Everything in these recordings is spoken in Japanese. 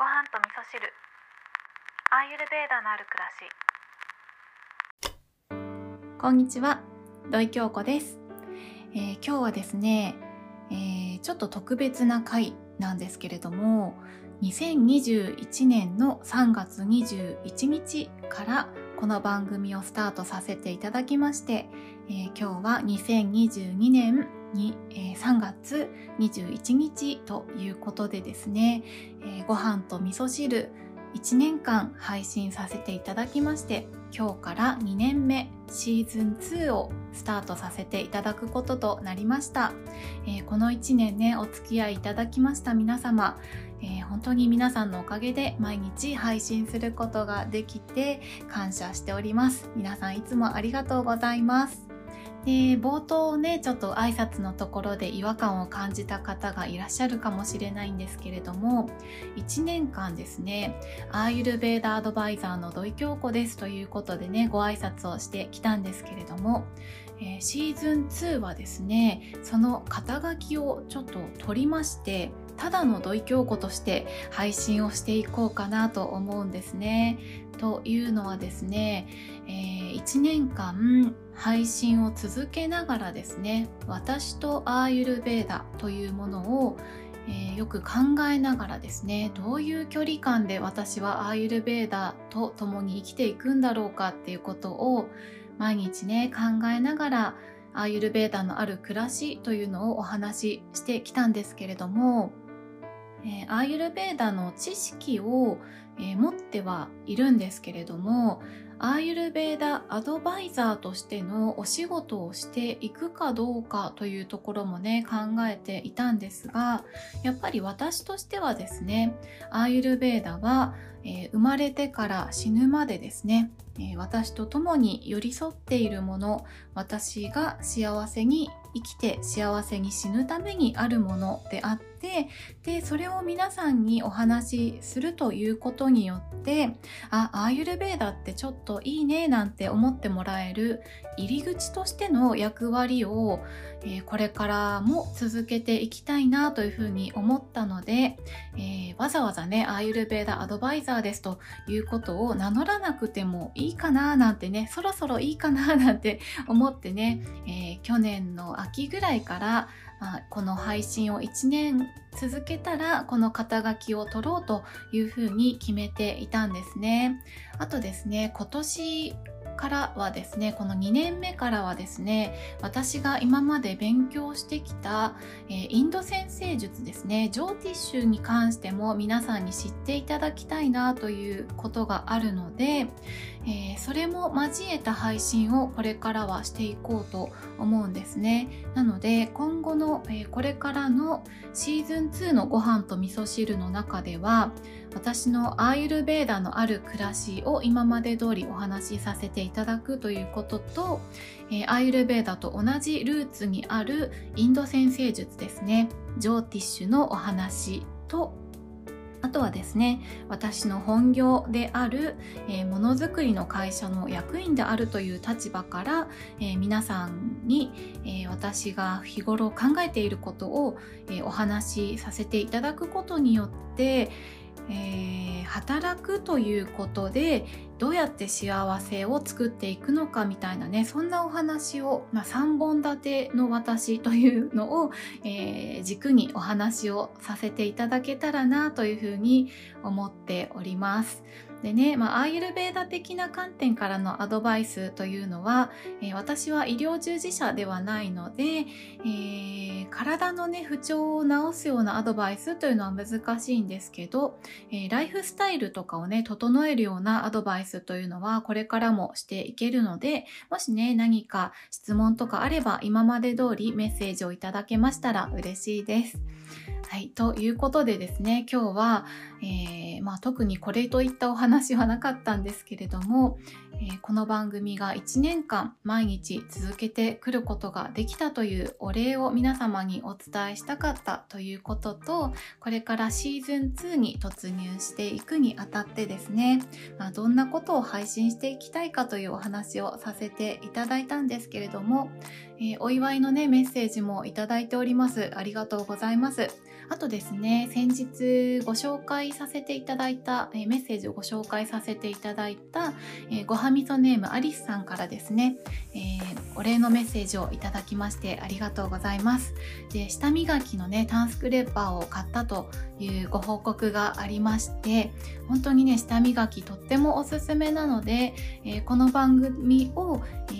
ご飯と味噌汁。アーユルベーダのある暮らし。こんにちは、土井京子です、えー今日はですね、えーちょっと特別な回なんですけれども、2021年の3月21日からこの番組をスタートさせていただきまして、えー今日は2022年に、えー3月21日ということでですね、えーご飯と味噌汁1年間配信させていただきまして今日から2年目シーズン2をスタートさせていただくこととなりました、えーこの1年ねお付き合いいただきました皆様、えー本当に皆さんのおかげで毎日配信することができて感謝しております。皆さんいつもありがとうございます。で冒頭ねちょっと挨拶のところで違和感を感じた方がいらっしゃるかもしれないんですけれども1年間ですねアーユルベーダアドバイザーの土井京子ですということでねご挨拶をしてきたんですけれども、えーシーズン2はですねその肩書きをちょっと取りましてただの土井京子として配信をしていこうかなと思うんですね。というのはですね、え1年間配信を続けながらですね私とアーユルベーダというものをえーよく考えながらですねどういう距離感で私はアーユルベーダと共に生きていくんだろうかっていうことを毎日ね考えながらアーユルベーダのある暮らしというのをお話ししてきたんですけれども、えアーユルベーダの知識を、え持ってはいるんですけれどもアーユルベーダアドバイザーとしてのお仕事をしていくかどうかというところもね考えていたんですがやっぱり私としてはですねアーユルベーダは、え生まれてから死ぬまでですね、え私と共に寄り添っているもの私が幸せに生きて幸せに死ぬためにあるものであってでそれを皆さんにお話しするということによってあアーユルベーダってちょっといいねなんて思ってもらえる入り口としての役割を、えーこれからも続けていきたいなというふうに思ったので、えーわざわざねアーユルベーダアドバイザーですということを名乗らなくてもいいかななんてねそろそろいいかななんて 思ってね、えー去年の秋ぐらいからまあこの配信を1年続けたらこの肩書きを取ろうというふうに決めていたんですね。あとですね今年からはですねこの2年目からはですね私が今まで勉強してきた、えーインド先生術ですねジョーティッシュに関しても皆さんに知っていただきたいなということがあるので、えーそれも交えた配信をこれからはしていこうと思うんですね。なので今後の、えーこれからのシーズン2のご飯と味噌汁の中では私のアーユルベーダのある暮らしを今まで通りお話しさせていただくということと、えーアーユルベーダと同じルーツにあるインド先生術ですね。ジョーティッシュのお話とあとはですね私の本業である、えーものづくりの会社の役員であるという立場から、えー皆さんに、えー私が日頃考えていることを、えーお話しさせていただくことによって、えー働くということでどうやって幸せを作っていくのかみたいなねそんなお話を、まあ、3本立ての私というのを、えー軸にお話をさせていただけたらなというふうに思っております。でね、まあ、アーユルベーダ的な観点からのアドバイスというのは、えー私は医療従事者ではないので、えー体のね不調を治すようなアドバイスというのは難しいんですけど、えーライフスタイルとかをね整えるようなアドバイスというのはこれからもしていけるのでもしね何か質問とかあれば今まで通りメッセージをいただけましたら嬉しいです。はい、ということでですね今日は、えーまあ、特にこれといったお話はなかったんですけれども、えーこの番組が1年間毎日続けてくることができたというお礼を皆様にお伝えしたかったということとこれからシーズン2に突入していくにあたってですね、まあ、どんなことを配信していきたいかというお話をさせていただいたんですけれども、えー、お祝いのね、メッセージもいただいております。ありがとうございます。あとですね、先日ご紹介させていただいた、えー、メッセージをご紹介させていただいた、えー、ごはみそネームアリスさんからですね、えお礼のメッセージをいただきましてありがとうございます。で、舌磨きのね、タンスクレーパーを買ったというご報告がありまして、本当にね、舌磨きとってもおすすめなので、えこの番組を、えー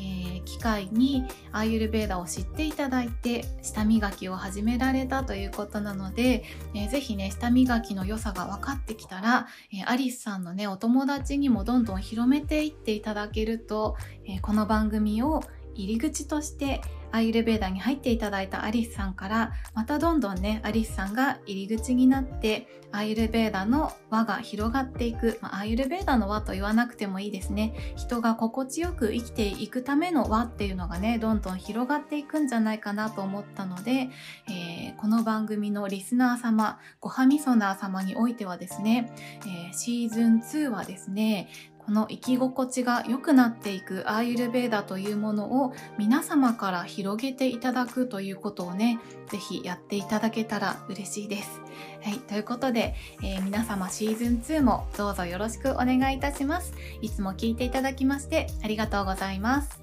会にアーユルベーダを知っていただいて舌磨きを始められたということなので、えー、ぜひね舌磨きの良さが分かってきたら、えー、アリスさんのねお友達にもどんどん広めていっていただけると、えー、この番組を入り口としてアイルベーダに入っていただいたアリスさんからまたどんどんねアリスさんが入り口になってアイルベーダの輪が広がっていく、まあ、アイルベーダの輪と言わなくてもいいですね。人が心地よく生きていくための輪っていうのがねどんどん広がっていくんじゃないかなと思ったので、えー、この番組のリスナー様ごはみそナー様においてはですね、えー、シーズン2はですねこの生き心地が良くなっていくアーユルベーダというものを皆様から広げていただくということをね、ぜひやっていただけたら嬉しいです。はい、ということで、えー、皆様シーズン2もどうぞよろしくお願いいたします。いつも聞いていただきましてありがとうございます。